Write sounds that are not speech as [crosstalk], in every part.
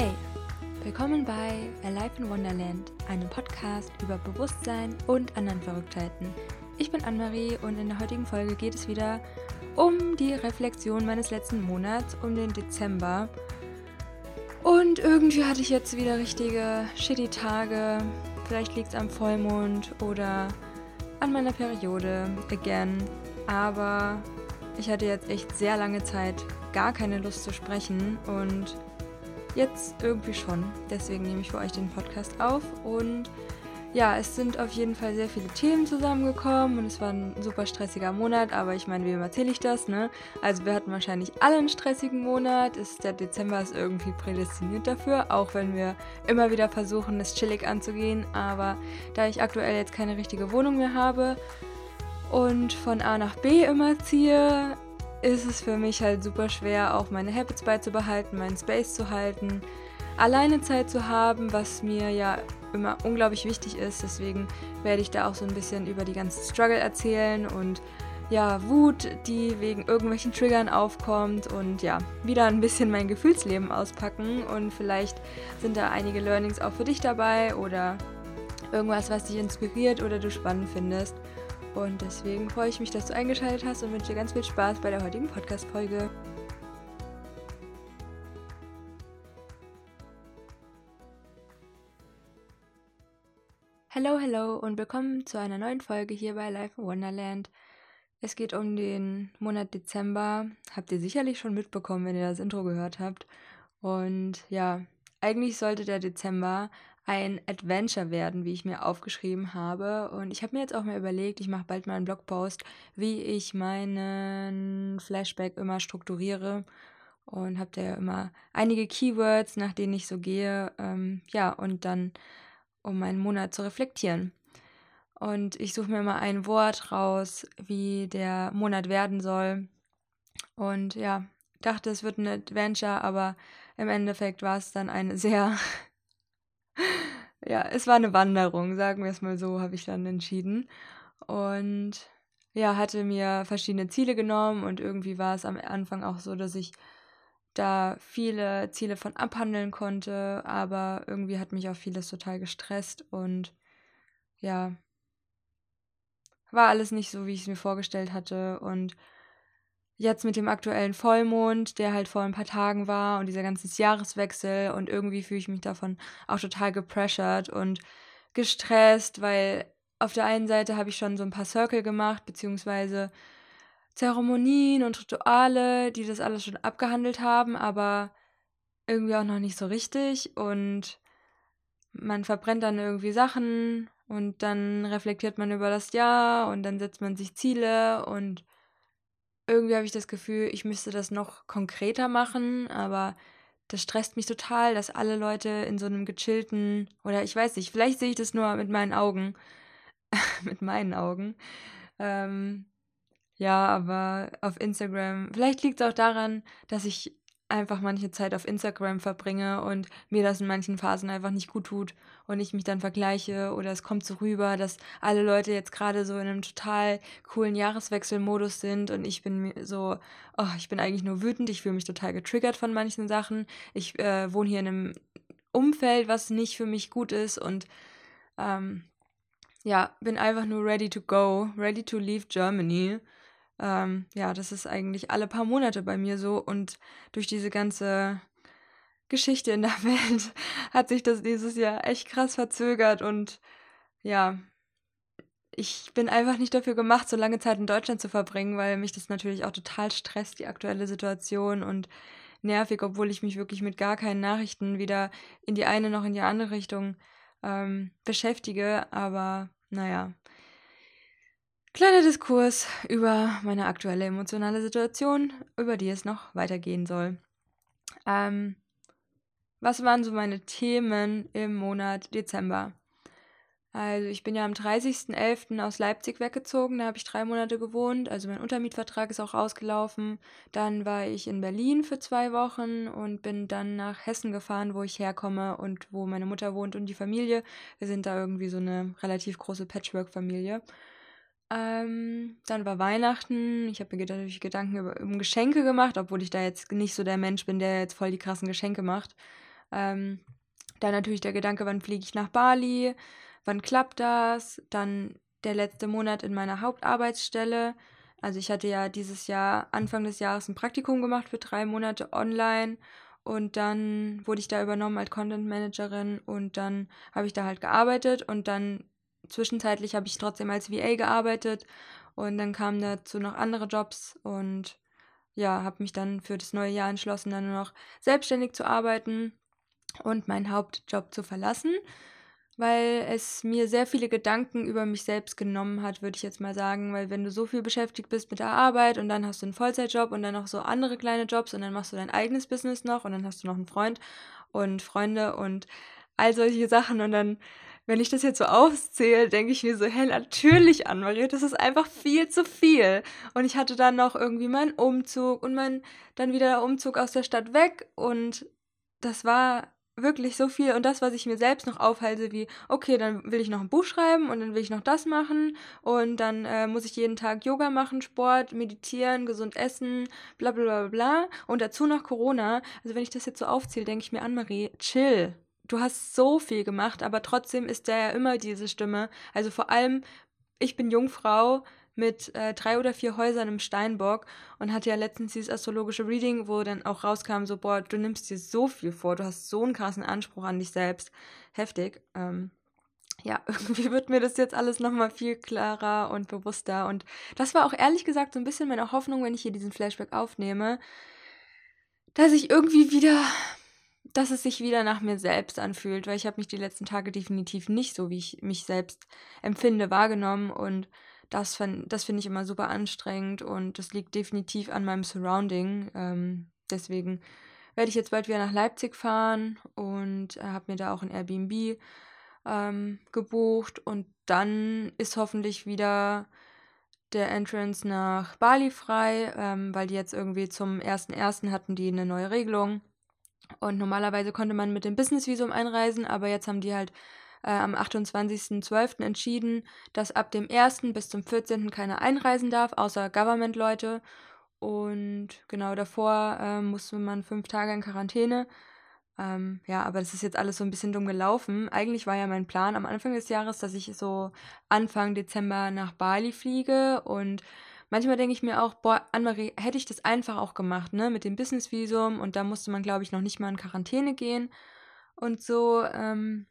Hey, willkommen bei Alive in Wonderland, einem Podcast über Bewusstsein und anderen Verrücktheiten. Ich bin Anne-Marie und in der heutigen Folge geht es wieder um die Reflexion meines letzten Monats, um den Dezember. Und irgendwie hatte ich jetzt wieder richtige shitty Tage. Vielleicht liegt es am Vollmond oder an meiner Periode again. Aber ich hatte jetzt echt sehr lange Zeit gar keine Lust zu sprechen und jetzt irgendwie schon. Deswegen nehme ich für euch den Podcast auf und ja, es sind auf jeden Fall sehr viele Themen zusammengekommen und es war ein super stressiger Monat, aber ich meine, wem erzähle ich das, ne? Also wir hatten wahrscheinlich alle einen stressigen Monat, ist, der Dezember ist irgendwie prädestiniert dafür, auch wenn wir immer wieder versuchen, es chillig anzugehen, aber da ich aktuell jetzt keine richtige Wohnung mehr habe und von A nach B immer ziehe, ist es für mich halt super schwer, auch meine Habits beizubehalten, meinen Space zu halten, alleine Zeit zu haben, was mir ja immer unglaublich wichtig ist. Deswegen werde ich da auch so ein bisschen über die ganzen Struggle erzählen und ja, Wut, die wegen irgendwelchen Triggern aufkommt und ja, wieder ein bisschen mein Gefühlsleben auspacken und vielleicht sind da einige Learnings auch für dich dabei oder irgendwas, was dich inspiriert oder du spannend findest. Und deswegen freue ich mich, dass du eingeschaltet hast und wünsche dir ganz viel Spaß bei der heutigen Podcast-Folge. Hallo, hallo und willkommen zu einer neuen Folge hier bei Life in Wonderland. Es geht um den Monat Dezember. Habt ihr sicherlich schon mitbekommen, wenn ihr das Intro gehört habt. Und ja, eigentlich sollte der Dezember ein Adventure werden, wie ich mir aufgeschrieben habe. Und ich habe mir jetzt auch mal überlegt, ich mache bald mal einen Blogpost, wie ich meinen Flashback immer strukturiere. Und habe da ja immer einige Keywords, nach denen ich so gehe. Ähm, ja, und dann, um meinen Monat zu reflektieren. Und ich suche mir mal ein Wort raus, wie der Monat werden soll. Und ja, dachte, es wird ein Adventure, aber im Endeffekt war es dann eine sehr [laughs] ja, es war eine Wanderung, sagen wir es mal so, habe ich dann entschieden. Und ja, hatte mir verschiedene Ziele genommen und irgendwie war es am Anfang auch so, dass ich da viele Ziele von abhandeln konnte, aber irgendwie hat mich auch vieles total gestresst und ja, war alles nicht so, wie ich es mir vorgestellt hatte und jetzt mit dem aktuellen Vollmond, der halt vor ein paar Tagen war und dieser ganze Jahreswechsel und irgendwie fühle ich mich davon auch total gepressured und gestresst, weil auf der einen Seite habe ich schon so ein paar Circle gemacht, beziehungsweise Zeremonien und Rituale, die das alles schon abgehandelt haben, aber irgendwie auch noch nicht so richtig und man verbrennt dann irgendwie Sachen und dann reflektiert man über das Jahr und dann setzt man sich Ziele und irgendwie habe ich das Gefühl, ich müsste das noch konkreter machen, aber das stresst mich total, dass alle Leute in so einem gechillten, oder ich weiß nicht, vielleicht sehe ich das nur mit meinen Augen, [laughs] mit meinen Augen. Ähm, ja, aber auf Instagram, vielleicht liegt es auch daran, dass ich einfach manche Zeit auf Instagram verbringe und mir das in manchen Phasen einfach nicht gut tut und ich mich dann vergleiche oder es kommt so rüber, dass alle Leute jetzt gerade so in einem total coolen Jahreswechselmodus sind und ich bin so, oh, ich bin eigentlich nur wütend, ich fühle mich total getriggert von manchen Sachen. Ich äh, wohne hier in einem Umfeld, was nicht für mich gut ist und ähm, ja, bin einfach nur ready to go, ready to leave Germany. Ähm, ja, das ist eigentlich alle paar Monate bei mir so und durch diese ganze Geschichte in der [laughs] Welt hat sich das dieses Jahr echt krass verzögert und ja, ich bin einfach nicht dafür gemacht, so lange Zeit in Deutschland zu verbringen, weil mich das natürlich auch total stresst, die aktuelle Situation und nervig, obwohl ich mich wirklich mit gar keinen Nachrichten weder in die eine noch in die andere Richtung ähm, beschäftige. Aber naja, Kleiner Diskurs über meine aktuelle emotionale Situation, über die es noch weitergehen soll. Ähm, was waren so meine Themen im Monat Dezember? Also ich bin ja am 30.11. aus Leipzig weggezogen, da habe ich drei Monate gewohnt, also mein Untermietvertrag ist auch ausgelaufen. Dann war ich in Berlin für zwei Wochen und bin dann nach Hessen gefahren, wo ich herkomme und wo meine Mutter wohnt und die Familie. Wir sind da irgendwie so eine relativ große Patchwork-Familie. Ähm, dann war Weihnachten. Ich habe mir natürlich Gedanken über, um Geschenke gemacht, obwohl ich da jetzt nicht so der Mensch bin, der jetzt voll die krassen Geschenke macht. Ähm, dann natürlich der Gedanke, wann fliege ich nach Bali, wann klappt das, dann der letzte Monat in meiner Hauptarbeitsstelle. Also ich hatte ja dieses Jahr, Anfang des Jahres, ein Praktikum gemacht für drei Monate online und dann wurde ich da übernommen als Content Managerin und dann habe ich da halt gearbeitet und dann zwischenzeitlich habe ich trotzdem als VA gearbeitet und dann kamen dazu noch andere Jobs und ja, habe mich dann für das neue Jahr entschlossen, dann nur noch selbstständig zu arbeiten und meinen Hauptjob zu verlassen weil es mir sehr viele Gedanken über mich selbst genommen hat, würde ich jetzt mal sagen. Weil wenn du so viel beschäftigt bist mit der Arbeit und dann hast du einen Vollzeitjob und dann noch so andere kleine Jobs und dann machst du dein eigenes Business noch und dann hast du noch einen Freund und Freunde und all solche Sachen und dann, wenn ich das jetzt so aufzähle, denke ich mir so, hä, natürlich, Anne-Marie, das ist einfach viel zu viel. Und ich hatte dann noch irgendwie meinen Umzug und mein, dann wieder der Umzug aus der Stadt weg und das war wirklich so viel und das, was ich mir selbst noch aufhalte, wie, okay, dann will ich noch ein Buch schreiben und dann will ich noch das machen und dann äh, muss ich jeden Tag Yoga machen, Sport, meditieren, gesund essen, bla bla bla bla und dazu noch Corona. Also wenn ich das jetzt so aufzähle, denke ich mir, Anne-Marie, chill. Du hast so viel gemacht, aber trotzdem ist da ja immer diese Stimme. Also vor allem, ich bin Jungfrau, mit äh, drei oder vier Häusern im Steinbock und hatte ja letztens dieses astrologische Reading, wo dann auch rauskam, so, boah, du nimmst dir so viel vor, du hast so einen krassen Anspruch an dich selbst. Heftig. Ähm, ja, [laughs] irgendwie wird mir das jetzt alles nochmal viel klarer und bewusster. Und das war auch ehrlich gesagt so ein bisschen meine Hoffnung, wenn ich hier diesen Flashback aufnehme, dass ich irgendwie wieder, dass es sich wieder nach mir selbst anfühlt, weil ich habe mich die letzten Tage definitiv nicht so, wie ich mich selbst empfinde, wahrgenommen und das, das finde ich immer super anstrengend und das liegt definitiv an meinem Surrounding. Ähm, deswegen werde ich jetzt bald wieder nach Leipzig fahren und äh, habe mir da auch ein Airbnb ähm, gebucht und dann ist hoffentlich wieder der Entrance nach Bali frei, ähm, weil die jetzt irgendwie zum 1.1. hatten die eine neue Regelung. Und normalerweise konnte man mit dem Business-Visum einreisen, aber jetzt haben die halt äh, am 28.12. entschieden, dass ab dem 1. bis zum 14. keiner einreisen darf, außer Government-Leute. Und genau davor äh, musste man fünf Tage in Quarantäne. Ähm, ja, aber das ist jetzt alles so ein bisschen dumm gelaufen. Eigentlich war ja mein Plan am Anfang des Jahres, dass ich so Anfang Dezember nach Bali fliege und manchmal denke ich mir auch, boah, Annemarie, hätte ich das einfach auch gemacht, ne, mit dem Business-Visum und da musste man, glaube ich, noch nicht mal in Quarantäne gehen und so. Ähm,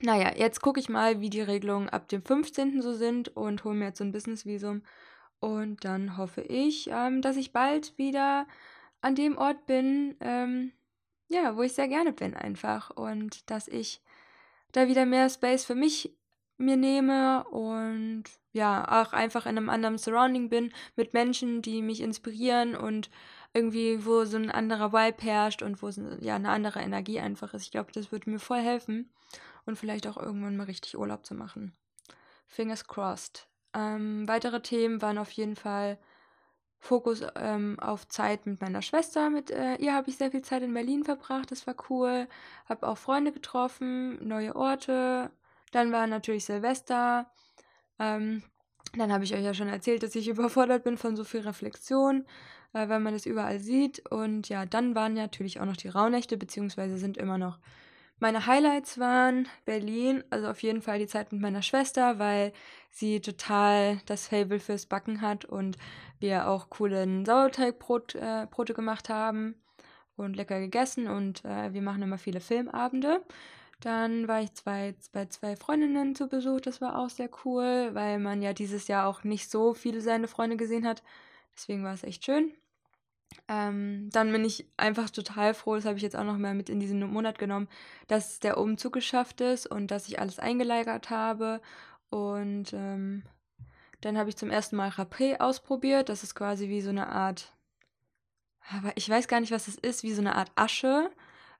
naja, jetzt gucke ich mal, wie die Regelungen ab dem 15. so sind und hole mir jetzt so ein Business-Visum. Und dann hoffe ich, ähm, dass ich bald wieder an dem Ort bin, ähm, ja, wo ich sehr gerne bin einfach. Und dass ich da wieder mehr Space für mich mir nehme und ja, auch einfach in einem anderen Surrounding bin mit Menschen, die mich inspirieren und irgendwie, wo so ein anderer Vibe herrscht und wo so, ja, eine andere Energie einfach ist. Ich glaube, das würde mir voll helfen und vielleicht auch irgendwann mal richtig Urlaub zu machen. Fingers crossed. Ähm, weitere Themen waren auf jeden Fall Fokus ähm, auf Zeit mit meiner Schwester. Mit äh, ihr habe ich sehr viel Zeit in Berlin verbracht. Das war cool. Habe auch Freunde getroffen, neue Orte. Dann war natürlich Silvester. Ähm, dann habe ich euch ja schon erzählt, dass ich [laughs] überfordert bin von so viel Reflexion, äh, weil man das überall sieht. Und ja, dann waren natürlich auch noch die Rauhnächte, beziehungsweise sind immer noch meine Highlights waren Berlin, also auf jeden Fall die Zeit mit meiner Schwester, weil sie total das Fable fürs Backen hat und wir auch coolen Sauerteigbrote äh, gemacht haben und lecker gegessen und äh, wir machen immer viele Filmabende. Dann war ich zwei, bei zwei Freundinnen zu Besuch, das war auch sehr cool, weil man ja dieses Jahr auch nicht so viele seine Freunde gesehen hat. Deswegen war es echt schön. Ähm, dann bin ich einfach total froh, das habe ich jetzt auch noch mal mit in diesen Monat genommen, dass der Umzug geschafft ist und dass ich alles eingelagert habe. Und ähm, dann habe ich zum ersten Mal Rapé ausprobiert. Das ist quasi wie so eine Art, aber ich weiß gar nicht, was das ist, wie so eine Art Asche,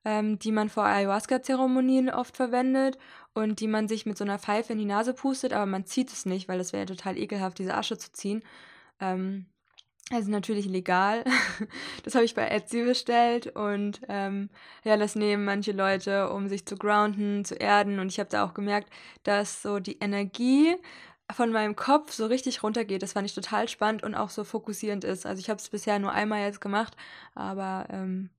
ähm, die man vor Ayahuasca-Zeremonien oft verwendet und die man sich mit so einer Pfeife in die Nase pustet, aber man zieht es nicht, weil das wäre ja total ekelhaft, diese Asche zu ziehen. Ähm, also natürlich legal. [laughs] Das habe ich bei Etsy bestellt und ähm, ja, das nehmen manche Leute, um sich zu grounden, zu erden. Und ich habe da auch gemerkt, dass so die Energie von meinem Kopf so richtig runtergeht. Das fand ich total spannend und auch so fokussierend ist. Also ich habe es bisher nur einmal jetzt gemacht, aber ähm,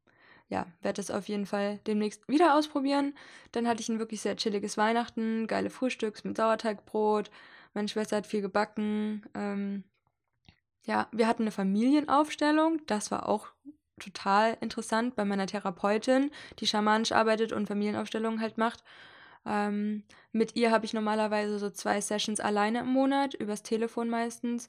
ja, werde das auf jeden Fall demnächst wieder ausprobieren. Dann hatte ich ein wirklich sehr chilliges Weihnachten, geile Frühstücks mit Sauerteigbrot. Meine Schwester hat viel gebacken. Ähm, ja, wir hatten eine Familienaufstellung. Das war auch total interessant bei meiner Therapeutin, die schamanisch arbeitet und Familienaufstellungen halt macht. Ähm, mit ihr habe ich normalerweise so zwei Sessions alleine im Monat, übers Telefon meistens.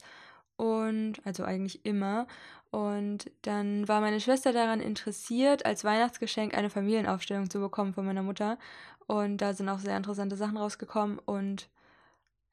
Und also eigentlich immer. Und dann war meine Schwester daran interessiert, als Weihnachtsgeschenk eine Familienaufstellung zu bekommen von meiner Mutter. Und da sind auch sehr interessante Sachen rausgekommen. Und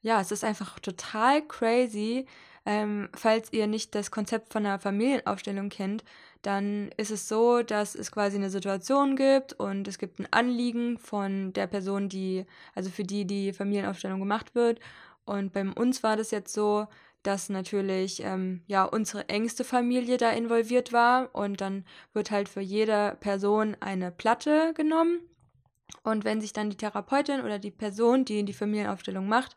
ja, es ist einfach total crazy. Ähm, falls ihr nicht das Konzept von einer Familienaufstellung kennt, dann ist es so, dass es quasi eine Situation gibt und es gibt ein Anliegen von der Person, die, also für die die Familienaufstellung gemacht wird. Und bei uns war das jetzt so, dass natürlich ähm, ja unsere engste Familie da involviert war und dann wird halt für jede Person eine Platte genommen und wenn sich dann die Therapeutin oder die Person, die die Familienaufstellung macht,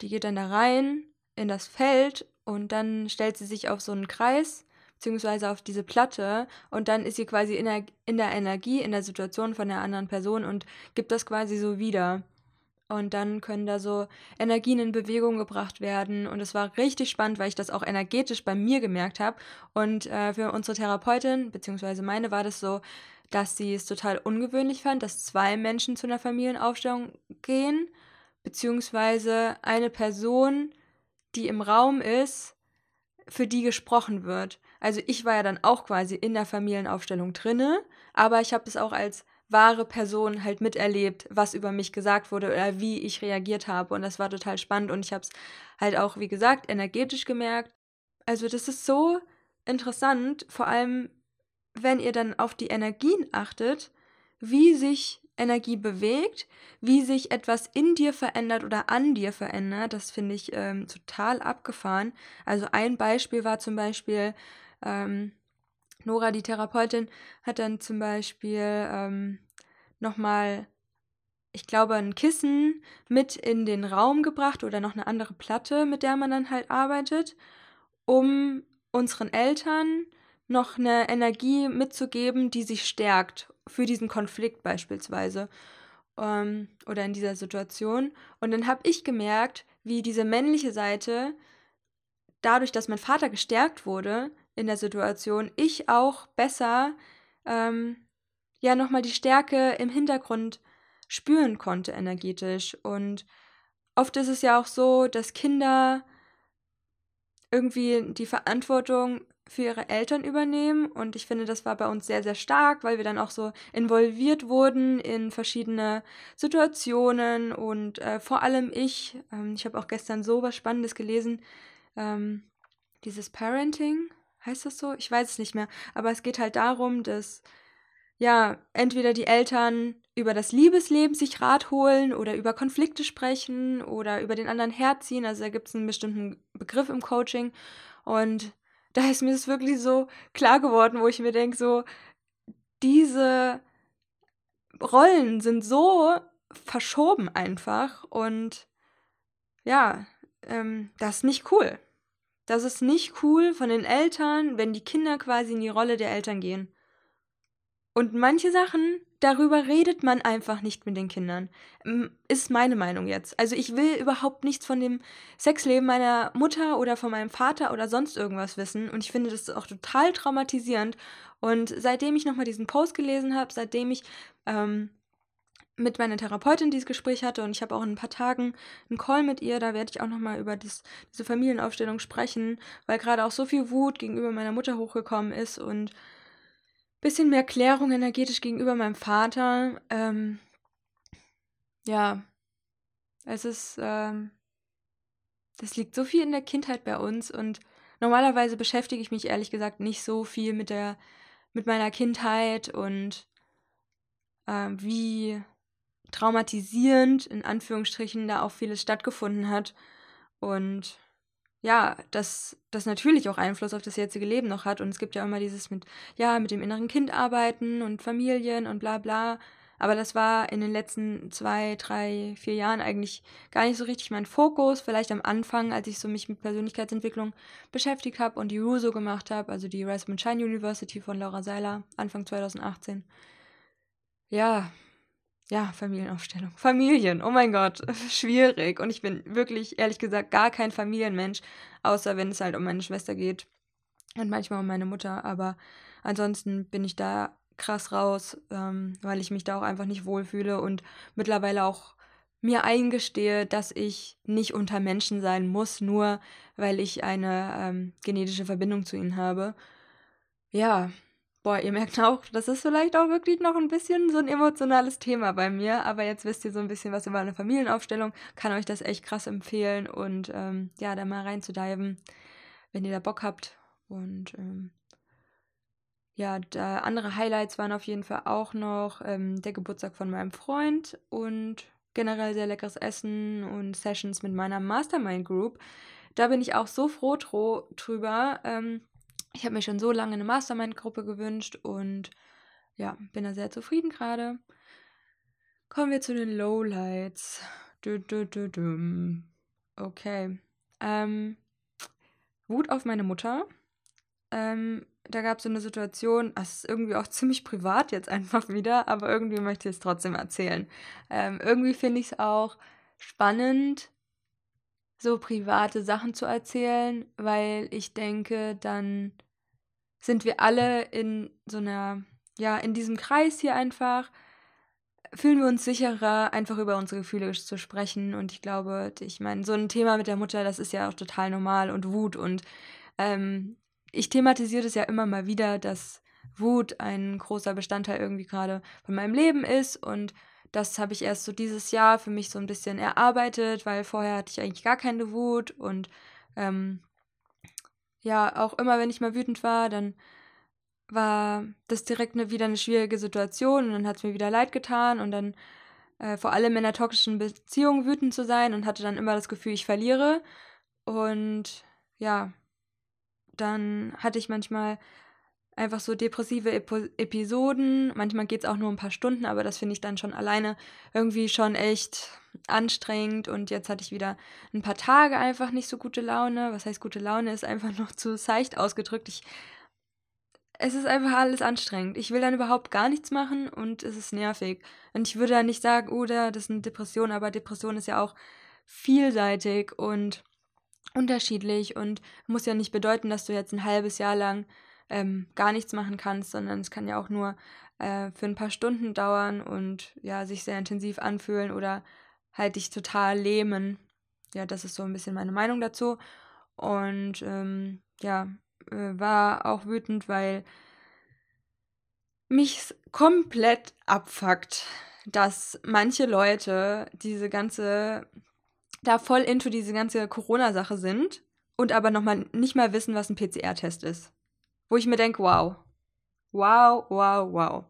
die geht dann da rein in das Feld und dann stellt sie sich auf so einen Kreis beziehungsweise auf diese Platte und dann ist sie quasi in der, in der Energie, in der Situation von der anderen Person und gibt das quasi so wieder. Und dann können da so Energien in Bewegung gebracht werden. Und es war richtig spannend, weil ich das auch energetisch bei mir gemerkt habe. Und äh, für unsere Therapeutin, beziehungsweise meine, war das so, dass sie es total ungewöhnlich fand, dass zwei Menschen zu einer Familienaufstellung gehen, beziehungsweise eine Person, die im Raum ist, für die gesprochen wird. Also ich war ja dann auch quasi in der Familienaufstellung drinne, aber ich habe es auch als wahre Person halt miterlebt, was über mich gesagt wurde oder wie ich reagiert habe. Und das war total spannend und ich habe es halt auch, wie gesagt, energetisch gemerkt. Also das ist so interessant, vor allem wenn ihr dann auf die Energien achtet, wie sich Energie bewegt, wie sich etwas in dir verändert oder an dir verändert. Das finde ich ähm, total abgefahren. Also ein Beispiel war zum Beispiel, ähm, Nora, die Therapeutin, hat dann zum Beispiel ähm, nochmal, ich glaube, ein Kissen mit in den Raum gebracht oder noch eine andere Platte, mit der man dann halt arbeitet, um unseren Eltern noch eine Energie mitzugeben, die sich stärkt für diesen Konflikt beispielsweise ähm, oder in dieser Situation. Und dann habe ich gemerkt, wie diese männliche Seite, dadurch, dass mein Vater gestärkt wurde, in der Situation ich auch besser ähm, ja nochmal die Stärke im Hintergrund spüren konnte energetisch. Und oft ist es ja auch so, dass Kinder irgendwie die Verantwortung für ihre Eltern übernehmen. Und ich finde, das war bei uns sehr, sehr stark, weil wir dann auch so involviert wurden in verschiedene Situationen. Und äh, vor allem ich, ähm, ich habe auch gestern so was Spannendes gelesen, ähm, dieses Parenting, heißt das so? Ich weiß es nicht mehr. Aber es geht halt darum, dass ja, entweder die Eltern über das Liebesleben sich Rat holen oder über Konflikte sprechen oder über den anderen herziehen. Also da gibt es einen bestimmten Begriff im Coaching. Und da ist mir das wirklich so klar geworden, wo ich mir denke, so, diese Rollen sind so verschoben einfach und ja, ähm, das ist nicht cool. Das ist nicht cool von den Eltern, wenn die Kinder quasi in die Rolle der Eltern gehen. Und manche Sachen, darüber redet man einfach nicht mit den Kindern. Ist meine Meinung jetzt. Also ich will überhaupt nichts von dem Sexleben meiner Mutter oder von meinem Vater oder sonst irgendwas wissen. Und ich finde das auch total traumatisierend. Und seitdem ich nochmal diesen Post gelesen habe, seitdem ich ähm, mit meiner Therapeutin dieses Gespräch hatte und ich habe auch in ein paar Tagen einen Call mit ihr, da werde ich auch nochmal über das, diese Familienaufstellung sprechen, weil gerade auch so viel Wut gegenüber meiner Mutter hochgekommen ist und ein bisschen mehr Klärung energetisch gegenüber meinem Vater. Ähm, ja, es ist, ähm, das liegt so viel in der Kindheit bei uns und normalerweise beschäftige ich mich ehrlich gesagt nicht so viel mit der, mit meiner Kindheit und ähm, wie traumatisierend, in Anführungsstrichen, da auch vieles stattgefunden hat. Und ja, dass das natürlich auch Einfluss auf das jetzige Leben noch hat. Und es gibt ja immer dieses mit, ja, mit dem inneren Kind arbeiten und Familien und bla bla. Aber das war in den letzten zwei, drei, vier Jahren eigentlich gar nicht so richtig mein Fokus. Vielleicht am Anfang, als ich so mich mit Persönlichkeitsentwicklung beschäftigt habe und die RUSO gemacht habe, also die Rise and Shine University von Laura Seiler, Anfang 2018. Ja, ja, Familienaufstellung. Familien, oh mein Gott, [laughs] schwierig. Und ich bin wirklich, ehrlich gesagt, gar kein Familienmensch, außer wenn es halt um meine Schwester geht und manchmal um meine Mutter. Aber ansonsten bin ich da krass raus, ähm, weil ich mich da auch einfach nicht wohlfühle und mittlerweile auch mir eingestehe, dass ich nicht unter Menschen sein muss, nur weil ich eine ähm, genetische Verbindung zu ihnen habe. Ja, boah, ihr merkt auch, das ist vielleicht auch wirklich noch ein bisschen so ein emotionales Thema bei mir, aber jetzt wisst ihr so ein bisschen was über eine Familienaufstellung, kann euch das echt krass empfehlen und ähm, ja, da mal reinzudiven, wenn ihr da Bock habt. Und ähm, ja, andere Highlights waren auf jeden Fall auch noch ähm, der Geburtstag von meinem Freund und generell sehr leckeres Essen und Sessions mit meiner Mastermind Group. Da bin ich auch so froh drüber. Ähm, ich habe mir schon so lange eine Mastermind-Gruppe gewünscht und ja, bin da sehr zufrieden gerade. Kommen wir zu den Lowlights. Okay. Ähm, Wut auf meine Mutter. Ähm, da gab es so eine Situation, das ist irgendwie auch [laughs] ziemlich privat jetzt einfach wieder, aber irgendwie möchte ich es trotzdem erzählen. Ähm, irgendwie finde ich es auch spannend, so private Sachen zu erzählen, weil ich denke, dann sind wir alle in so einer, ja, in diesem Kreis hier einfach, fühlen wir uns sicherer, einfach über unsere Gefühle zu sprechen. Und ich glaube, ich meine, so ein Thema mit der Mutter, das ist ja auch total normal und Wut. Und ähm, ich thematisiere das ja immer mal wieder, dass Wut ein großer Bestandteil irgendwie gerade von meinem Leben ist und das habe ich erst so dieses Jahr für mich so ein bisschen erarbeitet, weil vorher hatte ich eigentlich gar keine Wut und ähm, ja, auch immer wenn ich mal wütend war, dann war das direkt eine, wieder eine schwierige Situation und dann hat es mir wieder leid getan und dann äh, vor allem in einer toxischen Beziehung wütend zu sein und hatte dann immer das Gefühl, ich verliere und ja, dann hatte ich manchmal einfach so depressive Epo Episoden. Manchmal geht es auch nur ein paar Stunden, aber das finde ich dann schon alleine irgendwie schon echt anstrengend. Und jetzt hatte ich wieder ein paar Tage einfach nicht so gute Laune. Was heißt gute Laune? Ist einfach noch zu seicht ausgedrückt. Ich, es ist einfach alles anstrengend. Ich will dann überhaupt gar nichts machen und es ist nervig. Und ich würde ja nicht sagen, oh, das ist eine Depression, aber Depression ist ja auch vielseitig und unterschiedlich und muss ja nicht bedeuten, dass du jetzt ein halbes Jahr lang ähm, gar nichts machen kannst, sondern es kann ja auch nur äh, für ein paar Stunden dauern und ja, sich sehr intensiv anfühlen oder halt dich total lähmen. Ja, das ist so ein bisschen meine Meinung dazu. Und ähm, ja, äh, war auch wütend, weil mich komplett abfuckt, dass manche Leute diese ganze da voll into diese ganze Corona-Sache sind und aber noch nicht mal wissen, was ein PCR-Test ist. Wo ich mir denke, wow. Wow, wow, wow.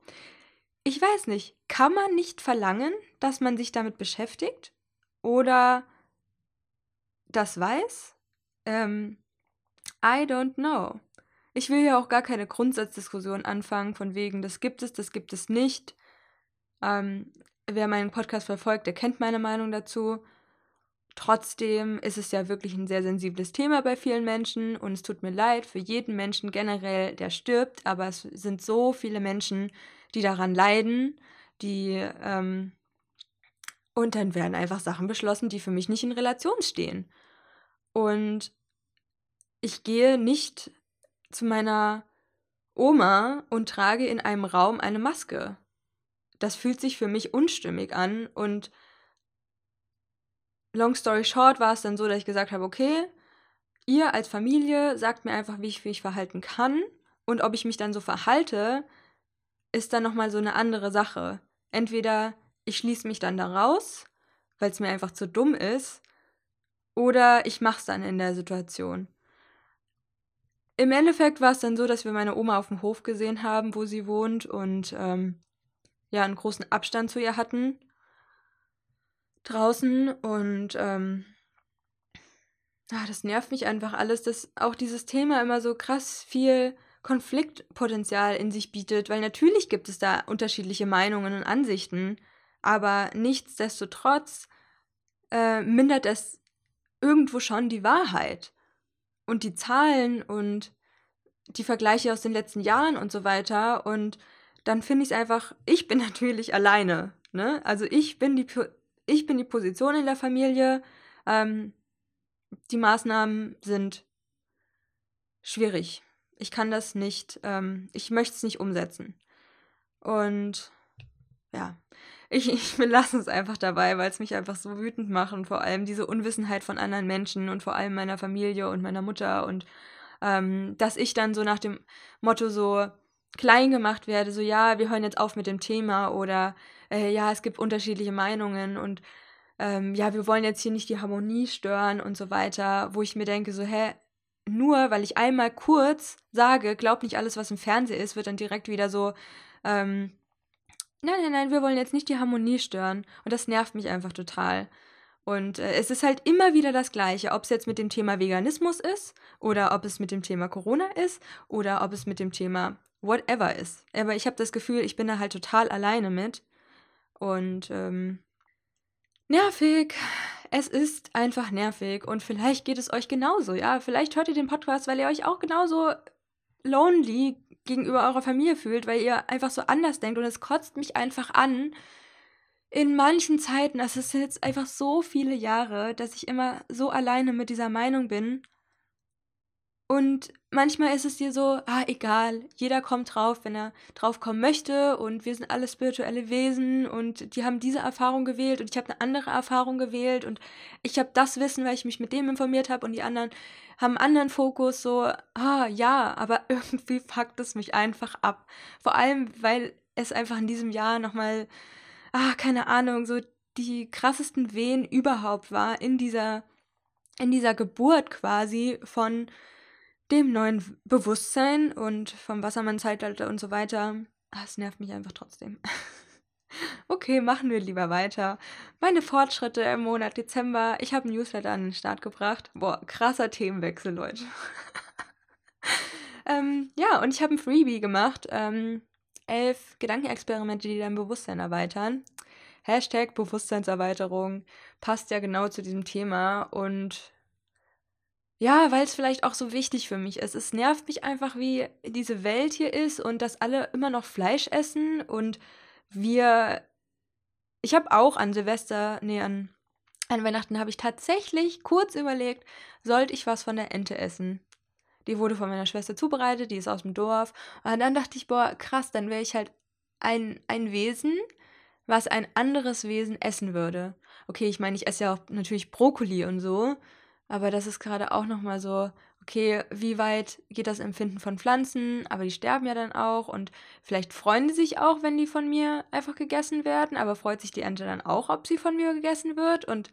Ich weiß nicht, kann man nicht verlangen, dass man sich damit beschäftigt oder das weiß? Ähm, I don't know. Ich will ja auch gar keine Grundsatzdiskussion anfangen, von wegen, das gibt es, das gibt es nicht. Ähm, wer meinen Podcast verfolgt, der kennt meine Meinung dazu. Trotzdem ist es ja wirklich ein sehr sensibles Thema bei vielen Menschen und es tut mir leid für jeden Menschen generell, der stirbt, aber es sind so viele Menschen, die daran leiden, die ähm, und dann werden einfach Sachen beschlossen, die für mich nicht in Relation stehen. Und ich gehe nicht zu meiner Oma und trage in einem Raum eine Maske. Das fühlt sich für mich unstimmig an und long story short war es dann so, dass ich gesagt habe, okay, ihr als Familie sagt mir einfach, wie ich mich verhalten kann und ob ich mich dann so verhalte, ist dann nochmal so eine andere Sache. Entweder ich schließe mich dann da raus, weil es mir einfach zu dumm ist, oder ich mache es dann in der Situation. Im Endeffekt war es dann so, dass wir meine Oma auf dem Hof gesehen haben, wo sie wohnt und ähm, ja, einen großen Abstand zu ihr hatten draußen und ähm, ach, das nervt mich einfach alles, dass auch dieses Thema immer so krass viel Konfliktpotenzial in sich bietet, weil natürlich gibt es da unterschiedliche Meinungen und Ansichten, aber nichtsdestotrotz äh, mindert es irgendwo schon die Wahrheit und die Zahlen und die Vergleiche aus den letzten Jahren und so weiter. Und dann finde ich es einfach, ich bin [laughs] natürlich alleine. Ne? Also ich bin die, ich bin die Position in der Familie. Ähm, die Maßnahmen sind schwierig. Ich kann das nicht, ähm, ich möchte es nicht umsetzen. Und ja, [laughs] ich, ich belasse es einfach dabei, weil es mich einfach so wütend macht und vor allem diese Unwissenheit von anderen Menschen und vor allem meiner Familie und meiner Mutter und ähm, dass ich dann so nach dem Motto so klein gemacht werde, so ja, wir hören jetzt auf mit dem Thema oder äh, ja, es gibt unterschiedliche Meinungen und ähm, ja, wir wollen jetzt hier nicht die Harmonie stören und so weiter, wo ich mir denke, so, hä, nur weil ich einmal kurz sage, glaub nicht alles, was im Fernsehen ist, wird dann direkt wieder so, ähm, nein, nein, nein, wir wollen jetzt nicht die Harmonie stören. Und das nervt mich einfach total. Und äh, es ist halt immer wieder das Gleiche, ob es jetzt mit dem Thema Veganismus ist oder ob es mit dem Thema Corona ist oder ob es mit dem Thema whatever ist. Aber ich habe das Gefühl, ich bin da halt total alleine mit. Und ähm, nervig. Es ist einfach nervig und vielleicht geht es euch genauso, ja. Vielleicht hört ihr den Podcast, weil ihr euch auch genauso lonely gegenüber eurer Familie fühlt, weil ihr einfach so anders denkt und es kotzt mich einfach an. In manchen Zeiten, das ist jetzt einfach so viele Jahre, dass ich immer so alleine mit dieser Meinung bin und manchmal ist es dir so, ah, egal, jeder kommt drauf, wenn er drauf kommen möchte und wir sind alle spirituelle Wesen und die haben diese Erfahrung gewählt und ich habe eine andere Erfahrung gewählt und ich habe das Wissen, weil ich mich mit dem informiert habe und die anderen haben einen anderen Fokus, so, ah, ja, aber [laughs] irgendwie fuckt es mich einfach ab. Vor allem, weil es einfach in diesem Jahr nochmal, ah, keine Ahnung, so die krassesten Wehen überhaupt war in dieser, in dieser Geburt quasi von dem neuen Bewusstsein und vom Wassermann-Zeitalter und so weiter. Ah, es nervt mich einfach trotzdem. [laughs] okay, machen wir lieber weiter. Meine Fortschritte im Monat Dezember. Ich habe ein Newsletter an den Start gebracht. Boah, krasser Themenwechsel, Leute. [laughs] ähm, ja, und ich habe ein Freebie gemacht. Ähm, elf Gedankenexperimente, die dein Bewusstsein erweitern. Hashtag Bewusstseinserweiterung passt ja genau zu diesem Thema und ja, weil es vielleicht auch so wichtig für mich ist. Es nervt mich einfach, wie diese Welt hier ist und dass alle immer noch Fleisch essen und wir. Ich habe auch an Silvester, nee, an, an Weihnachten habe ich tatsächlich kurz überlegt, sollte ich was von der Ente essen. Die wurde von meiner Schwester zubereitet, die ist aus dem Dorf. Und dann dachte ich, boah, krass, dann wäre ich halt ein, ein Wesen, was ein anderes Wesen essen würde. Okay, ich meine, ich esse ja auch natürlich Brokkoli und so. Aber das ist gerade auch nochmal so, okay, wie weit geht das Empfinden von Pflanzen? Aber die sterben ja dann auch und vielleicht freuen die sich auch, wenn die von mir einfach gegessen werden, aber freut sich die Ente dann auch, ob sie von mir gegessen wird? Und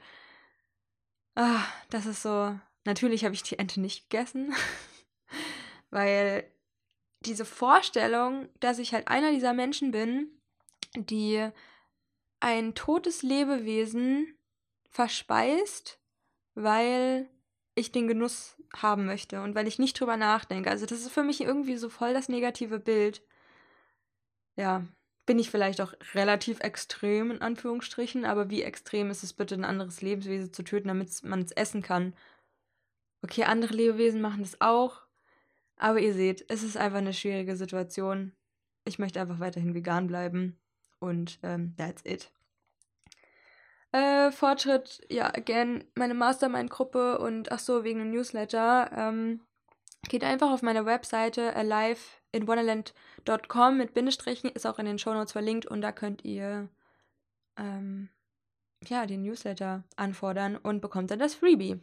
ah, das ist so, natürlich habe ich die Ente nicht gegessen, [laughs] weil diese Vorstellung, dass ich halt einer dieser Menschen bin, die ein totes Lebewesen verspeist weil ich den Genuss haben möchte und weil ich nicht drüber nachdenke. Also das ist für mich irgendwie so voll das negative Bild. Ja, bin ich vielleicht auch relativ extrem in Anführungsstrichen, aber wie extrem ist es bitte, ein anderes Lebewesen zu töten, damit man es essen kann? Okay, andere Lebewesen machen das auch, aber ihr seht, es ist einfach eine schwierige Situation. Ich möchte einfach weiterhin vegan bleiben und ähm, that's it. Äh, Fortschritt, ja, again, meine Mastermind-Gruppe und ach so, wegen dem Newsletter. Ähm, geht einfach auf meine Webseite aliveinwonderland.com mit Bindestrichen, ist auch in den Shownotes verlinkt und da könnt ihr ähm, ja, den Newsletter anfordern und bekommt dann das Freebie.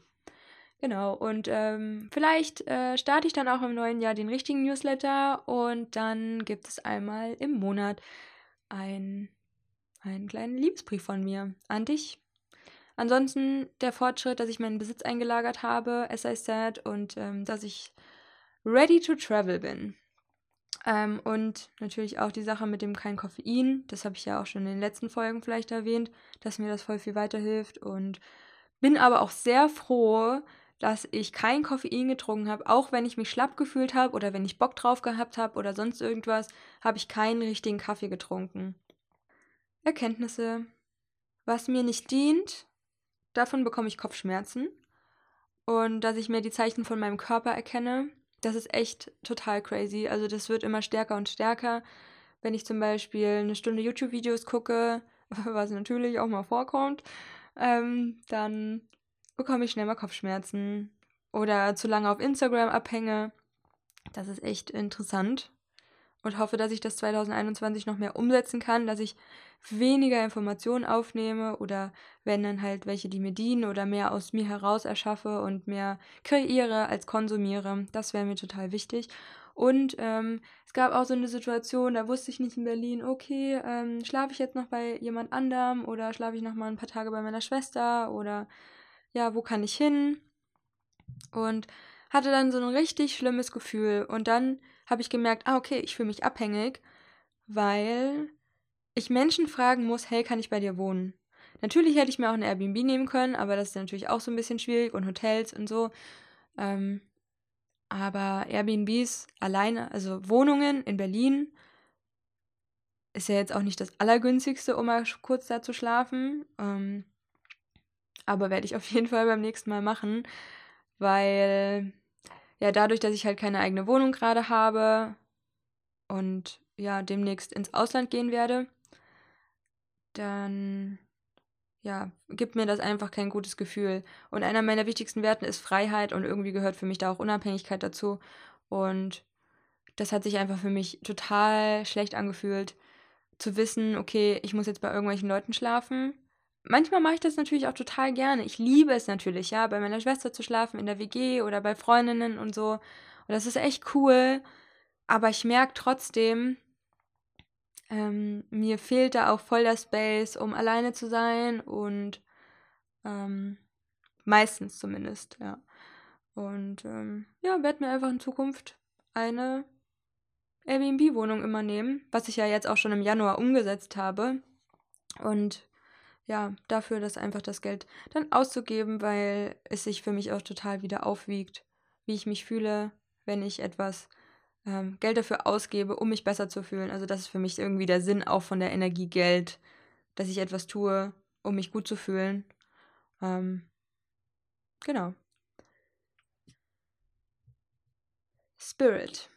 Genau, und ähm, vielleicht äh, starte ich dann auch im neuen Jahr den richtigen Newsletter und dann gibt es einmal im Monat ein einen kleinen Liebesbrief von mir an dich. Ansonsten der Fortschritt, dass ich meinen Besitz eingelagert habe, as I said, und ähm, dass ich ready to travel bin. Ähm, und natürlich auch die Sache mit dem kein Koffein. Das habe ich ja auch schon in den letzten Folgen vielleicht erwähnt, dass mir das voll viel weiterhilft. Und bin aber auch sehr froh, dass ich kein Koffein getrunken habe, auch wenn ich mich schlapp gefühlt habe oder wenn ich Bock drauf gehabt habe oder sonst irgendwas, habe ich keinen richtigen Kaffee getrunken. Erkenntnisse. Was mir nicht dient, davon bekomme ich Kopfschmerzen. Und dass ich mir die Zeichen von meinem Körper erkenne, das ist echt total crazy. Also das wird immer stärker und stärker. Wenn ich zum Beispiel eine Stunde YouTube-Videos gucke, [laughs] was natürlich auch mal vorkommt, ähm, dann bekomme ich schnell mal Kopfschmerzen oder zu lange auf Instagram abhänge. Das ist echt interessant und hoffe, dass ich das 2021 noch mehr umsetzen kann, dass ich weniger Informationen aufnehme oder wenn dann halt welche, die mir dienen oder mehr aus mir heraus erschaffe und mehr kreiere als konsumiere. Das wäre mir total wichtig. Und ähm, es gab auch so eine Situation, da wusste ich nicht in Berlin, okay, ähm, schlafe ich jetzt noch bei jemand anderem oder schlafe ich noch mal ein paar Tage bei meiner Schwester oder ja, wo kann ich hin? Und hatte dann so ein richtig schlimmes Gefühl. Und dann habe ich gemerkt, ah, okay, ich fühle mich abhängig, weil ich Menschen fragen muss, hey, kann ich bei dir wohnen? Natürlich hätte ich mir auch eine Airbnb nehmen können, aber das ist natürlich auch so ein bisschen schwierig und Hotels und so. Ähm, aber Airbnbs alleine, also Wohnungen in Berlin, ist ja jetzt auch nicht das Allergünstigste, um mal kurz da zu schlafen. Ähm, aber werde ich auf jeden Fall beim nächsten Mal machen, weil ja dadurch, dass ich halt keine eigene Wohnung gerade habe und ja demnächst ins Ausland gehen werde, dann ja, gibt mir das einfach kein gutes Gefühl. Und einer meiner wichtigsten Werten ist Freiheit und irgendwie gehört für mich da auch Unabhängigkeit dazu. Und das hat sich einfach für mich total schlecht angefühlt, zu wissen, okay, ich muss jetzt bei irgendwelchen Leuten schlafen. Manchmal mache ich das natürlich auch total gerne. Ich liebe es natürlich, ja, bei meiner Schwester zu schlafen, in der WG oder bei Freundinnen und so. Und das ist echt cool. Aber ich merke trotzdem, ähm, mir fehlt da auch voll der Space, um alleine zu sein und ähm, meistens zumindest, ja. Und ähm, ja, werde mir einfach in Zukunft eine Airbnb-Wohnung immer nehmen, was ich ja jetzt auch schon im Januar umgesetzt habe. Und ja, dafür das einfach das Geld dann auszugeben, weil es sich für mich auch total wieder aufwiegt, wie ich mich fühle, wenn ich etwas ähm, Geld dafür ausgebe, um mich besser zu fühlen. Also das ist für mich irgendwie der Sinn auch von der Energie Geld, dass ich etwas tue, um mich gut zu fühlen. Ähm, genau. Spirit.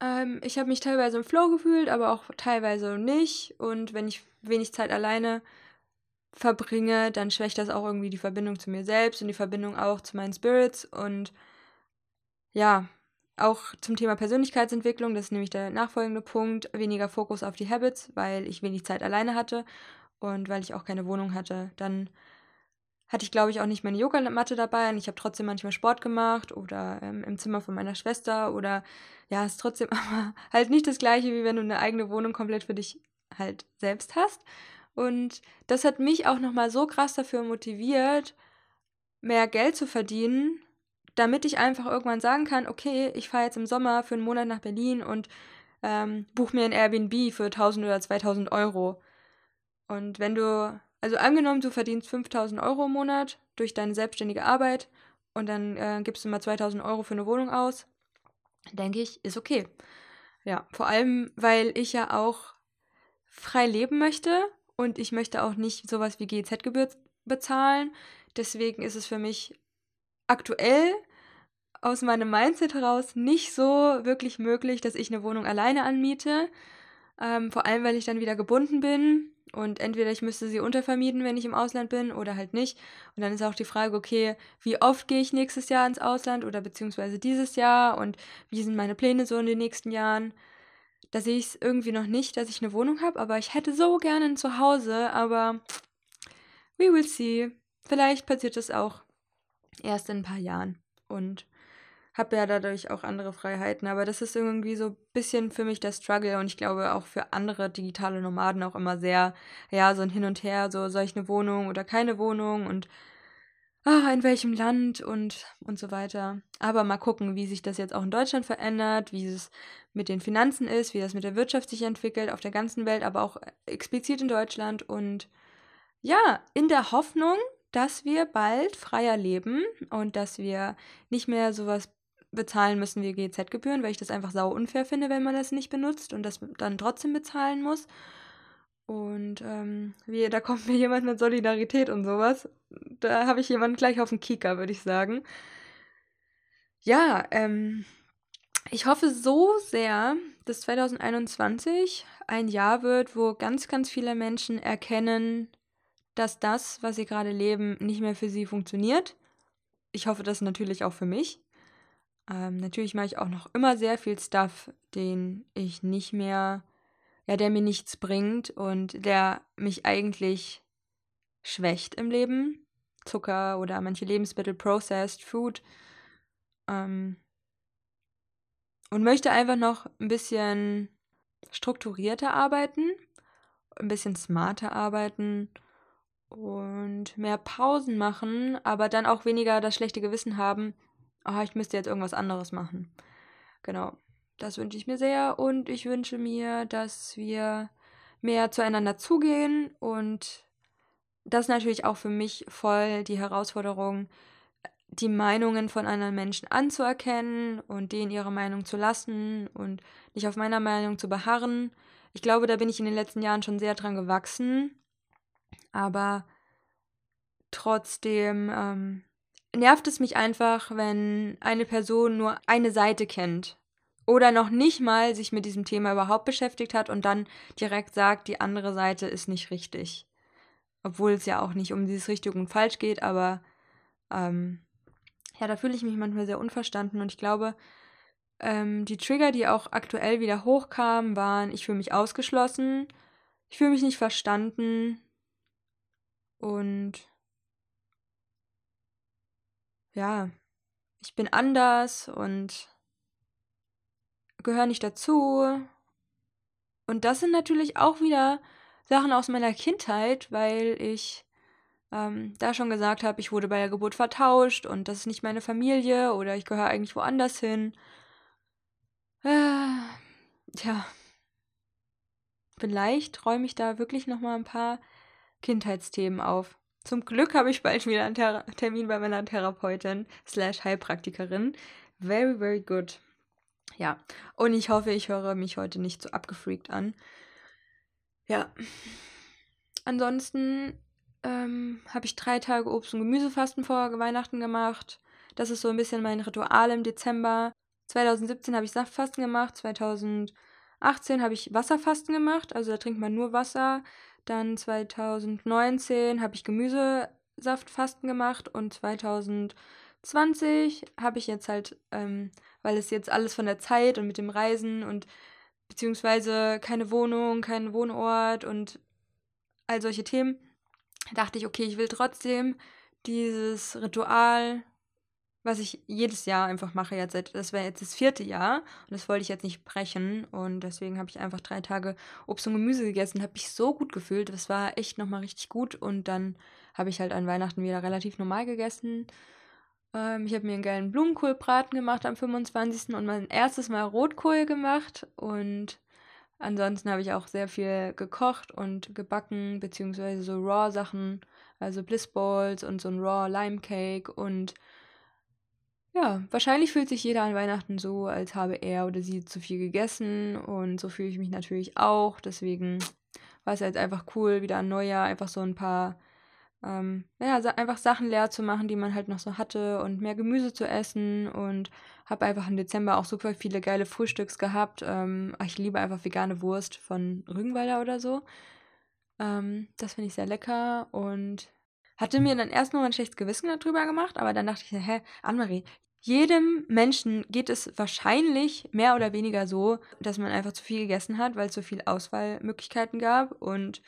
Ähm, ich habe mich teilweise im Flow gefühlt, aber auch teilweise nicht. Und wenn ich wenig Zeit alleine verbringe, dann schwächt das auch irgendwie die Verbindung zu mir selbst und die Verbindung auch zu meinen Spirits. Und ja, auch zum Thema Persönlichkeitsentwicklung, das ist nämlich der nachfolgende Punkt, weniger Fokus auf die Habits, weil ich wenig Zeit alleine hatte und weil ich auch keine Wohnung hatte. Dann hatte ich, glaube ich, auch nicht meine Yogamatte dabei und ich habe trotzdem manchmal Sport gemacht oder ähm, im Zimmer von meiner Schwester oder ja, ist trotzdem [laughs] aber halt nicht das gleiche, wie wenn du eine eigene Wohnung komplett für dich halt selbst hast. Und das hat mich auch nochmal so krass dafür motiviert, mehr Geld zu verdienen, damit ich einfach irgendwann sagen kann, okay, ich fahre jetzt im Sommer für einen Monat nach Berlin und ähm, buche mir ein Airbnb für 1000 oder 2000 Euro. Und wenn du, also angenommen, du verdienst 5000 Euro im Monat durch deine selbstständige Arbeit und dann äh, gibst du mal 2000 Euro für eine Wohnung aus, denke ich, ist okay. Ja, vor allem, weil ich ja auch frei leben möchte und ich möchte auch nicht sowas wie GZ-Gebühr bezahlen. Deswegen ist es für mich aktuell aus meinem Mindset heraus nicht so wirklich möglich, dass ich eine Wohnung alleine anmiete. Ähm, vor allem, weil ich dann wieder gebunden bin und entweder ich müsste sie untervermieten, wenn ich im Ausland bin, oder halt nicht. Und dann ist auch die Frage, okay, wie oft gehe ich nächstes Jahr ins Ausland oder beziehungsweise dieses Jahr und wie sind meine Pläne so in den nächsten Jahren? Da sehe ich es irgendwie noch nicht, dass ich eine Wohnung habe, aber ich hätte so gerne ein Zuhause, aber we will see. Vielleicht passiert es auch erst in ein paar Jahren. Und habe ja dadurch auch andere Freiheiten. Aber das ist irgendwie so ein bisschen für mich der Struggle und ich glaube auch für andere digitale Nomaden auch immer sehr, ja, so ein Hin und Her, so soll ich eine Wohnung oder keine Wohnung und ach, in welchem Land und, und so weiter. Aber mal gucken, wie sich das jetzt auch in Deutschland verändert, wie es mit den Finanzen ist, wie das mit der Wirtschaft sich entwickelt, auf der ganzen Welt, aber auch explizit in Deutschland und ja, in der Hoffnung, dass wir bald freier leben und dass wir nicht mehr sowas bezahlen müssen wie GZ-Gebühren, weil ich das einfach sau unfair finde, wenn man das nicht benutzt und das dann trotzdem bezahlen muss. Und ähm, wie, da kommt mir jemand mit Solidarität und sowas. Da habe ich jemanden gleich auf den Kieker, würde ich sagen. Ja, ähm, ich hoffe so sehr, dass 2021 ein Jahr wird, wo ganz, ganz viele Menschen erkennen, dass das, was sie gerade leben, nicht mehr für sie funktioniert. Ich hoffe das natürlich auch für mich. Ähm, natürlich mache ich auch noch immer sehr viel Stuff, den ich nicht mehr, ja, der mir nichts bringt und der mich eigentlich schwächt im Leben. Zucker oder manche Lebensmittel, Processed Food. Ähm, und möchte einfach noch ein bisschen strukturierter arbeiten, ein bisschen smarter arbeiten und mehr Pausen machen, aber dann auch weniger das schlechte Gewissen haben, oh, ich müsste jetzt irgendwas anderes machen. Genau, das wünsche ich mir sehr und ich wünsche mir, dass wir mehr zueinander zugehen und das ist natürlich auch für mich voll die Herausforderung, die Meinungen von anderen Menschen anzuerkennen und denen ihre Meinung zu lassen und nicht auf meiner Meinung zu beharren. Ich glaube, da bin ich in den letzten Jahren schon sehr dran gewachsen. Aber trotzdem ähm, nervt es mich einfach, wenn eine Person nur eine Seite kennt oder noch nicht mal sich mit diesem Thema überhaupt beschäftigt hat und dann direkt sagt, die andere Seite ist nicht richtig. Obwohl es ja auch nicht um dieses richtig und falsch geht, aber ähm, ja, da fühle ich mich manchmal sehr unverstanden und ich glaube, ähm, die Trigger, die auch aktuell wieder hochkamen, waren, ich fühle mich ausgeschlossen, ich fühle mich nicht verstanden und ja, ich bin anders und gehöre nicht dazu. Und das sind natürlich auch wieder Sachen aus meiner Kindheit, weil ich ähm, da schon gesagt habe, ich wurde bei der Geburt vertauscht und das ist nicht meine Familie oder ich gehöre eigentlich woanders hin. Äh, tja. Vielleicht räume ich da wirklich nochmal ein paar Kindheitsthemen auf. Zum Glück habe ich bald wieder einen Thera Termin bei meiner Therapeutin slash Heilpraktikerin. Very, very good. Ja, und ich hoffe, ich höre mich heute nicht so abgefreakt an. Ja. Ansonsten ähm, habe ich drei Tage Obst- und Gemüsefasten vor Weihnachten gemacht. Das ist so ein bisschen mein Ritual im Dezember. 2017 habe ich Saftfasten gemacht, 2018 habe ich Wasserfasten gemacht, also da trinkt man nur Wasser. Dann 2019 habe ich Gemüsesaftfasten gemacht und 2020 habe ich jetzt halt, ähm, weil es jetzt alles von der Zeit und mit dem Reisen und beziehungsweise keine Wohnung, kein Wohnort und all solche Themen, dachte ich, okay, ich will trotzdem dieses Ritual, was ich jedes Jahr einfach mache, jetzt seit, das wäre jetzt das vierte Jahr und das wollte ich jetzt nicht brechen und deswegen habe ich einfach drei Tage Obst und Gemüse gegessen, habe mich so gut gefühlt, das war echt nochmal richtig gut und dann habe ich halt an Weihnachten wieder relativ normal gegessen. Ähm, ich habe mir einen geilen Blumenkohlbraten gemacht am 25. und mein erstes Mal Rotkohl gemacht und Ansonsten habe ich auch sehr viel gekocht und gebacken, beziehungsweise so Raw-Sachen, also Bliss Balls und so ein Raw Lime Cake. Und ja, wahrscheinlich fühlt sich jeder an Weihnachten so, als habe er oder sie zu viel gegessen. Und so fühle ich mich natürlich auch. Deswegen war es jetzt einfach cool, wieder ein Neujahr einfach so ein paar ähm, ja, einfach Sachen leer zu machen, die man halt noch so hatte und mehr Gemüse zu essen und habe einfach im Dezember auch super viele geile Frühstücks gehabt. Ähm, ich liebe einfach vegane Wurst von Rügenwalder oder so. Ähm, das finde ich sehr lecker und hatte mir dann erst noch ein schlechtes Gewissen darüber gemacht, aber dann dachte ich, hä, Annemarie, jedem Menschen geht es wahrscheinlich mehr oder weniger so, dass man einfach zu viel gegessen hat, weil es so viele Auswahlmöglichkeiten gab und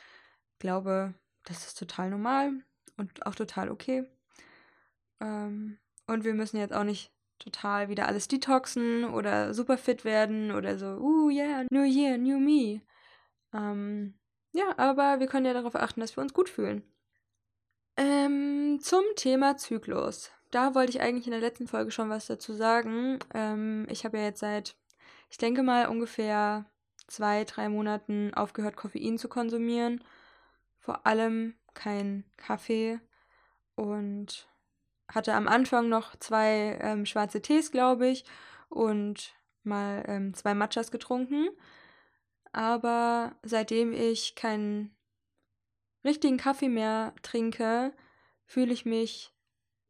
glaube, das ist total normal und auch total okay. Ähm, und wir müssen jetzt auch nicht total wieder alles detoxen oder super fit werden oder so, uh, yeah, new year, new me. Ähm, ja, aber wir können ja darauf achten, dass wir uns gut fühlen. Ähm, zum Thema Zyklus. Da wollte ich eigentlich in der letzten Folge schon was dazu sagen. Ähm, ich habe ja jetzt seit, ich denke mal, ungefähr zwei, drei Monaten aufgehört, Koffein zu konsumieren vor allem kein Kaffee. und hatte am Anfang noch zwei ähm, schwarze Tees, glaube ich, und mal ähm, zwei Matchas getrunken. Aber seitdem ich keinen richtigen Kaffee mehr trinke, fühle ich mich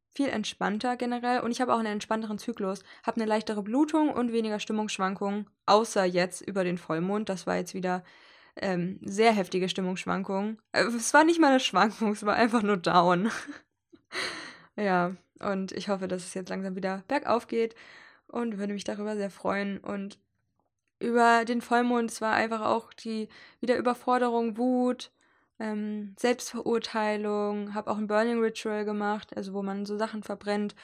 viel entspannter generell und ich habe auch einen entspannteren Zyklus, habe eine leichtere Blutung und weniger Stimmungsschwankungen, außer jetzt über den Vollmond. Das war jetzt wieder ähm, sehr heftige Stimmungsschwankungen. Äh, es war nicht mal eine Schwankung, es war einfach nur down. [laughs] ja, und ich hoffe, dass es jetzt langsam wieder bergauf geht und würde mich darüber sehr freuen. Und über den Vollmond, es war einfach auch die wieder Überforderung, Wut, ähm, Selbstverurteilung, habe auch ein Burning Ritual gemacht, also wo man so Sachen verbrennt.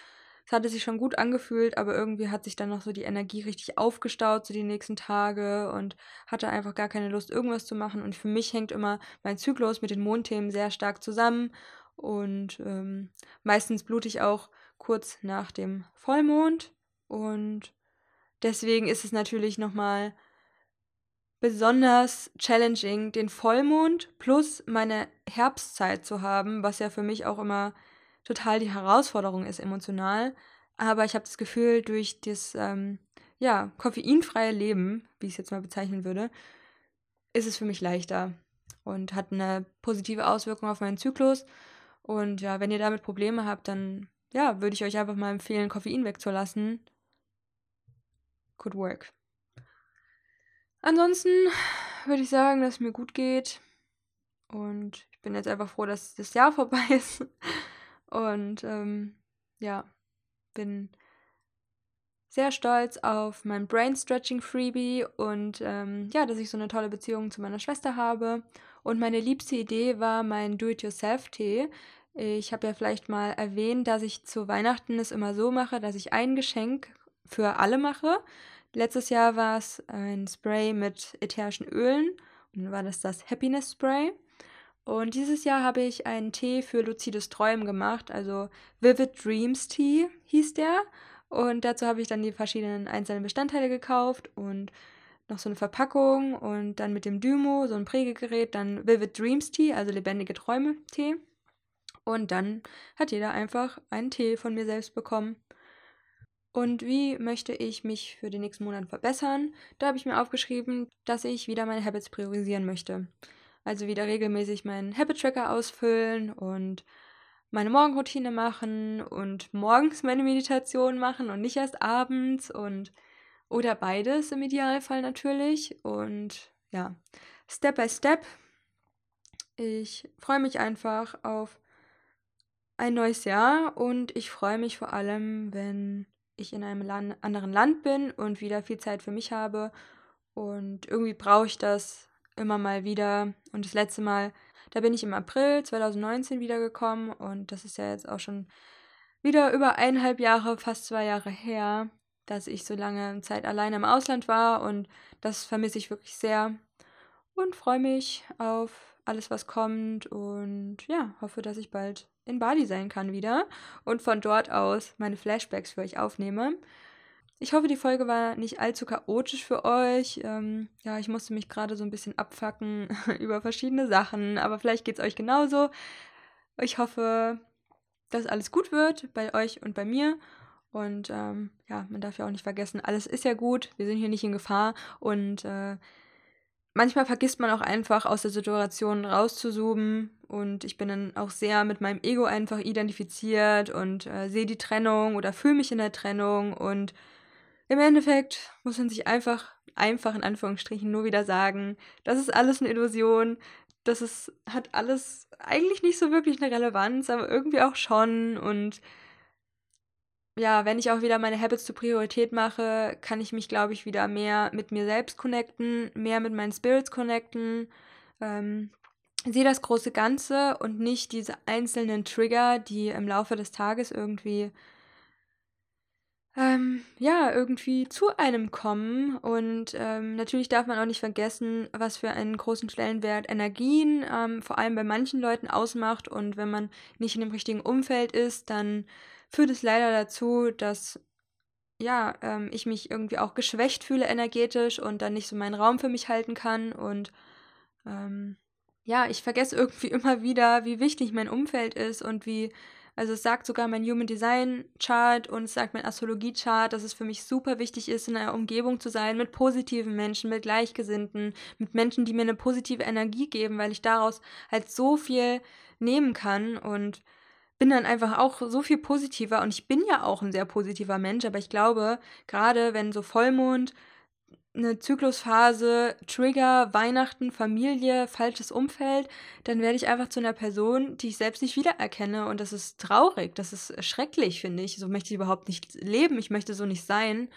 Es hatte sich schon gut angefühlt, aber irgendwie hat sich dann noch so die Energie richtig aufgestaut, so die nächsten Tage und hatte einfach gar keine Lust, irgendwas zu machen. Und für mich hängt immer mein Zyklus mit den Mondthemen sehr stark zusammen. Und ähm, meistens blute ich auch kurz nach dem Vollmond. Und deswegen ist es natürlich nochmal besonders challenging, den Vollmond plus meine Herbstzeit zu haben, was ja für mich auch immer total die Herausforderung ist emotional. Aber ich habe das Gefühl, durch das ähm, ja, koffeinfreie Leben, wie ich es jetzt mal bezeichnen würde, ist es für mich leichter und hat eine positive Auswirkung auf meinen Zyklus. Und ja, wenn ihr damit Probleme habt, dann ja, würde ich euch einfach mal empfehlen, Koffein wegzulassen. Could work. Ansonsten würde ich sagen, dass es mir gut geht. Und ich bin jetzt einfach froh, dass das Jahr [laughs] vorbei ist. Und ähm, ja, bin sehr stolz auf mein Brain Stretching Freebie und ähm, ja, dass ich so eine tolle Beziehung zu meiner Schwester habe. Und meine liebste Idee war mein Do-it-yourself-Tee. Ich habe ja vielleicht mal erwähnt, dass ich zu Weihnachten es immer so mache, dass ich ein Geschenk für alle mache. Letztes Jahr war es ein Spray mit ätherischen Ölen und dann war das das Happiness Spray. Und dieses Jahr habe ich einen Tee für luzides Träumen gemacht, also Vivid Dreams Tea hieß der. Und dazu habe ich dann die verschiedenen einzelnen Bestandteile gekauft und noch so eine Verpackung und dann mit dem Dymo, so ein Prägegerät, dann Vivid Dreams Tea, also lebendige Träume Tee. Und dann hat jeder einfach einen Tee von mir selbst bekommen. Und wie möchte ich mich für den nächsten Monat verbessern? Da habe ich mir aufgeschrieben, dass ich wieder meine Habits priorisieren möchte. Also wieder regelmäßig meinen Habit Tracker ausfüllen und meine Morgenroutine machen und morgens meine Meditation machen und nicht erst abends und oder beides im Idealfall natürlich und ja, Step by Step. Ich freue mich einfach auf ein neues Jahr und ich freue mich vor allem, wenn ich in einem Land, anderen Land bin und wieder viel Zeit für mich habe und irgendwie brauche ich das immer mal wieder. Und das letzte Mal, da bin ich im April 2019 wiedergekommen und das ist ja jetzt auch schon wieder über eineinhalb Jahre, fast zwei Jahre her, dass ich so lange Zeit alleine im Ausland war und das vermisse ich wirklich sehr und freue mich auf alles, was kommt und ja, hoffe, dass ich bald in Bali sein kann wieder und von dort aus meine Flashbacks für euch aufnehme. Ich hoffe, die Folge war nicht allzu chaotisch für euch. Ähm, ja, ich musste mich gerade so ein bisschen abfacken [laughs] über verschiedene Sachen, aber vielleicht geht es euch genauso. Ich hoffe, dass alles gut wird bei euch und bei mir. Und ähm, ja, man darf ja auch nicht vergessen, alles ist ja gut. Wir sind hier nicht in Gefahr. Und äh, manchmal vergisst man auch einfach aus der Situation rauszuzoomen. Und ich bin dann auch sehr mit meinem Ego einfach identifiziert und äh, sehe die Trennung oder fühle mich in der Trennung und im Endeffekt muss man sich einfach, einfach in Anführungsstrichen nur wieder sagen, das ist alles eine Illusion, das ist, hat alles eigentlich nicht so wirklich eine Relevanz, aber irgendwie auch schon. Und ja, wenn ich auch wieder meine Habits zur Priorität mache, kann ich mich, glaube ich, wieder mehr mit mir selbst connecten, mehr mit meinen Spirits connecten. Ähm, sehe das große Ganze und nicht diese einzelnen Trigger, die im Laufe des Tages irgendwie ähm, ja, irgendwie zu einem kommen. Und ähm, natürlich darf man auch nicht vergessen, was für einen großen Stellenwert Energien ähm, vor allem bei manchen Leuten ausmacht. Und wenn man nicht in dem richtigen Umfeld ist, dann führt es leider dazu, dass ja, ähm, ich mich irgendwie auch geschwächt fühle energetisch und dann nicht so meinen Raum für mich halten kann. Und ähm, ja, ich vergesse [laughs] irgendwie immer wieder, wie wichtig mein Umfeld ist und wie Also es sagt sogar mein Human Design Chart und es sagt mein Astrologie Chart, dass es für mich super wichtig ist, in einer Umgebung zu sein mit positiven Menschen, mit Gleichgesinnten, mit Menschen, die mir eine positive Energie geben, weil ich daraus halt so viel nehmen kann und bin dann einfach auch so viel positiver. Und ich bin ja auch ein sehr positiver Mensch, aber ich glaube, gerade wenn so Vollmond eine Zyklusphase, Trigger, Weihnachten, Familie, falsches Umfeld, dann werde ich einfach zu einer Person, die ich selbst nicht wiedererkenne. Und das ist traurig, das ist schrecklich, finde ich. So möchte ich überhaupt nicht leben, ich möchte so nicht sein.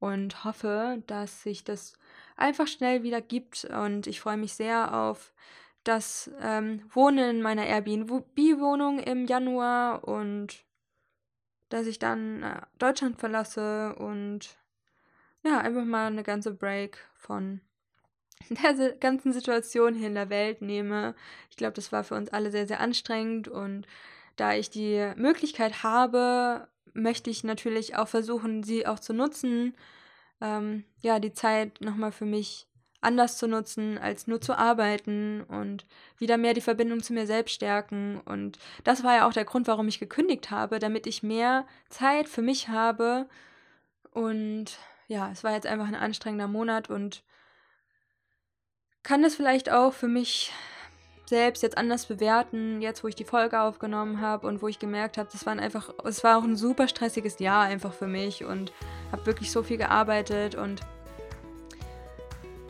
Und hoffe, dass sich das einfach schnell wieder gibt. Und ich freue mich sehr auf das ähm, Wohnen in meiner Airbnb-Wohnung im Januar und dass ich dann äh, Deutschland verlasse und ja, einfach mal eine ganze Break von [laughs] der ganzen Situation hier in der Welt nehme. Ich glaube, das war für uns alle sehr, sehr anstrengend und da ich die Möglichkeit habe, möchte ich natürlich auch versuchen, sie auch zu nutzen. Ähm, ja, die Zeit nochmal für mich anders zu nutzen, als nur zu arbeiten und wieder mehr die Verbindung zu mir selbst stärken. Und das war ja auch der Grund, warum ich gekündigt habe, damit ich mehr Zeit für mich habe und ja, es war jetzt einfach ein anstrengender Monat und kann das vielleicht auch für mich selbst jetzt anders bewerten, jetzt wo ich die Folge aufgenommen habe und wo ich gemerkt habe, das war einfach, es war auch ein super stressiges Jahr einfach für mich und habe wirklich so viel gearbeitet und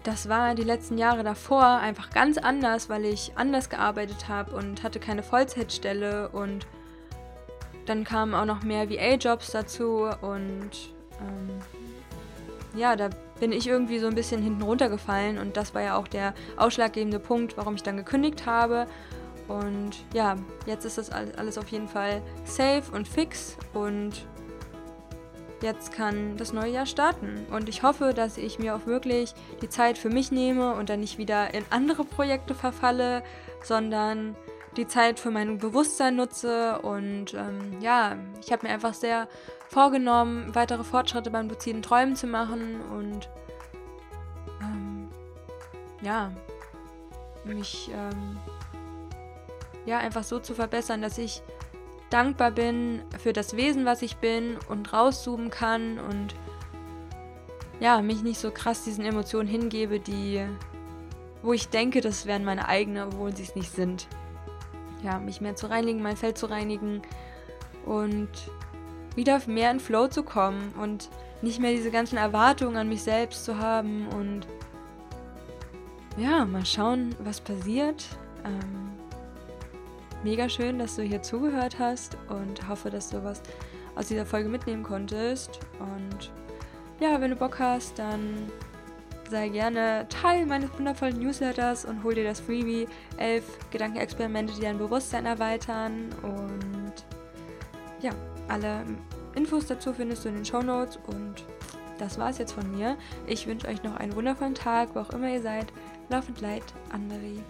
das war die letzten Jahre davor einfach ganz anders, weil ich anders gearbeitet habe und hatte keine Vollzeitstelle und dann kamen auch noch mehr VA-Jobs dazu und ähm, ja, da bin ich irgendwie so ein bisschen hinten runtergefallen und das war ja auch der ausschlaggebende Punkt, warum ich dann gekündigt habe. Und ja, jetzt ist das alles auf jeden Fall safe und fix und jetzt kann das neue Jahr starten. Und ich hoffe, dass ich mir auch wirklich die Zeit für mich nehme und dann nicht wieder in andere Projekte verfalle, sondern die Zeit für mein Bewusstsein nutze. Und ähm, ja, ich habe mir einfach sehr vorgenommen, weitere Fortschritte beim luziden Träumen zu machen und ähm, ja, mich ähm, ja einfach so zu verbessern, dass ich dankbar bin für das Wesen, was ich bin und rauszoomen kann und ja, mich nicht so krass diesen Emotionen hingebe, die wo ich denke, das wären meine eigenen, obwohl sie es nicht sind. Ja, mich mehr zu reinigen, mein Feld zu reinigen und wieder mehr in Flow zu kommen und nicht mehr diese ganzen Erwartungen an mich selbst zu haben und ja, mal schauen, was passiert. Ähm, mega schön, dass du hier zugehört hast und hoffe, dass du was aus dieser Folge mitnehmen konntest. Und ja, wenn du Bock hast, dann sei gerne Teil meines wundervollen Newsletters und hol dir das Freebie 11 Gedankenexperimente, die dein Bewusstsein erweitern. Und ja, alle Infos dazu findest du in den Show Notes und das war's jetzt von mir. Ich wünsche euch noch einen wundervollen Tag, wo auch immer ihr seid. Laufend Leid, Anne-Marie.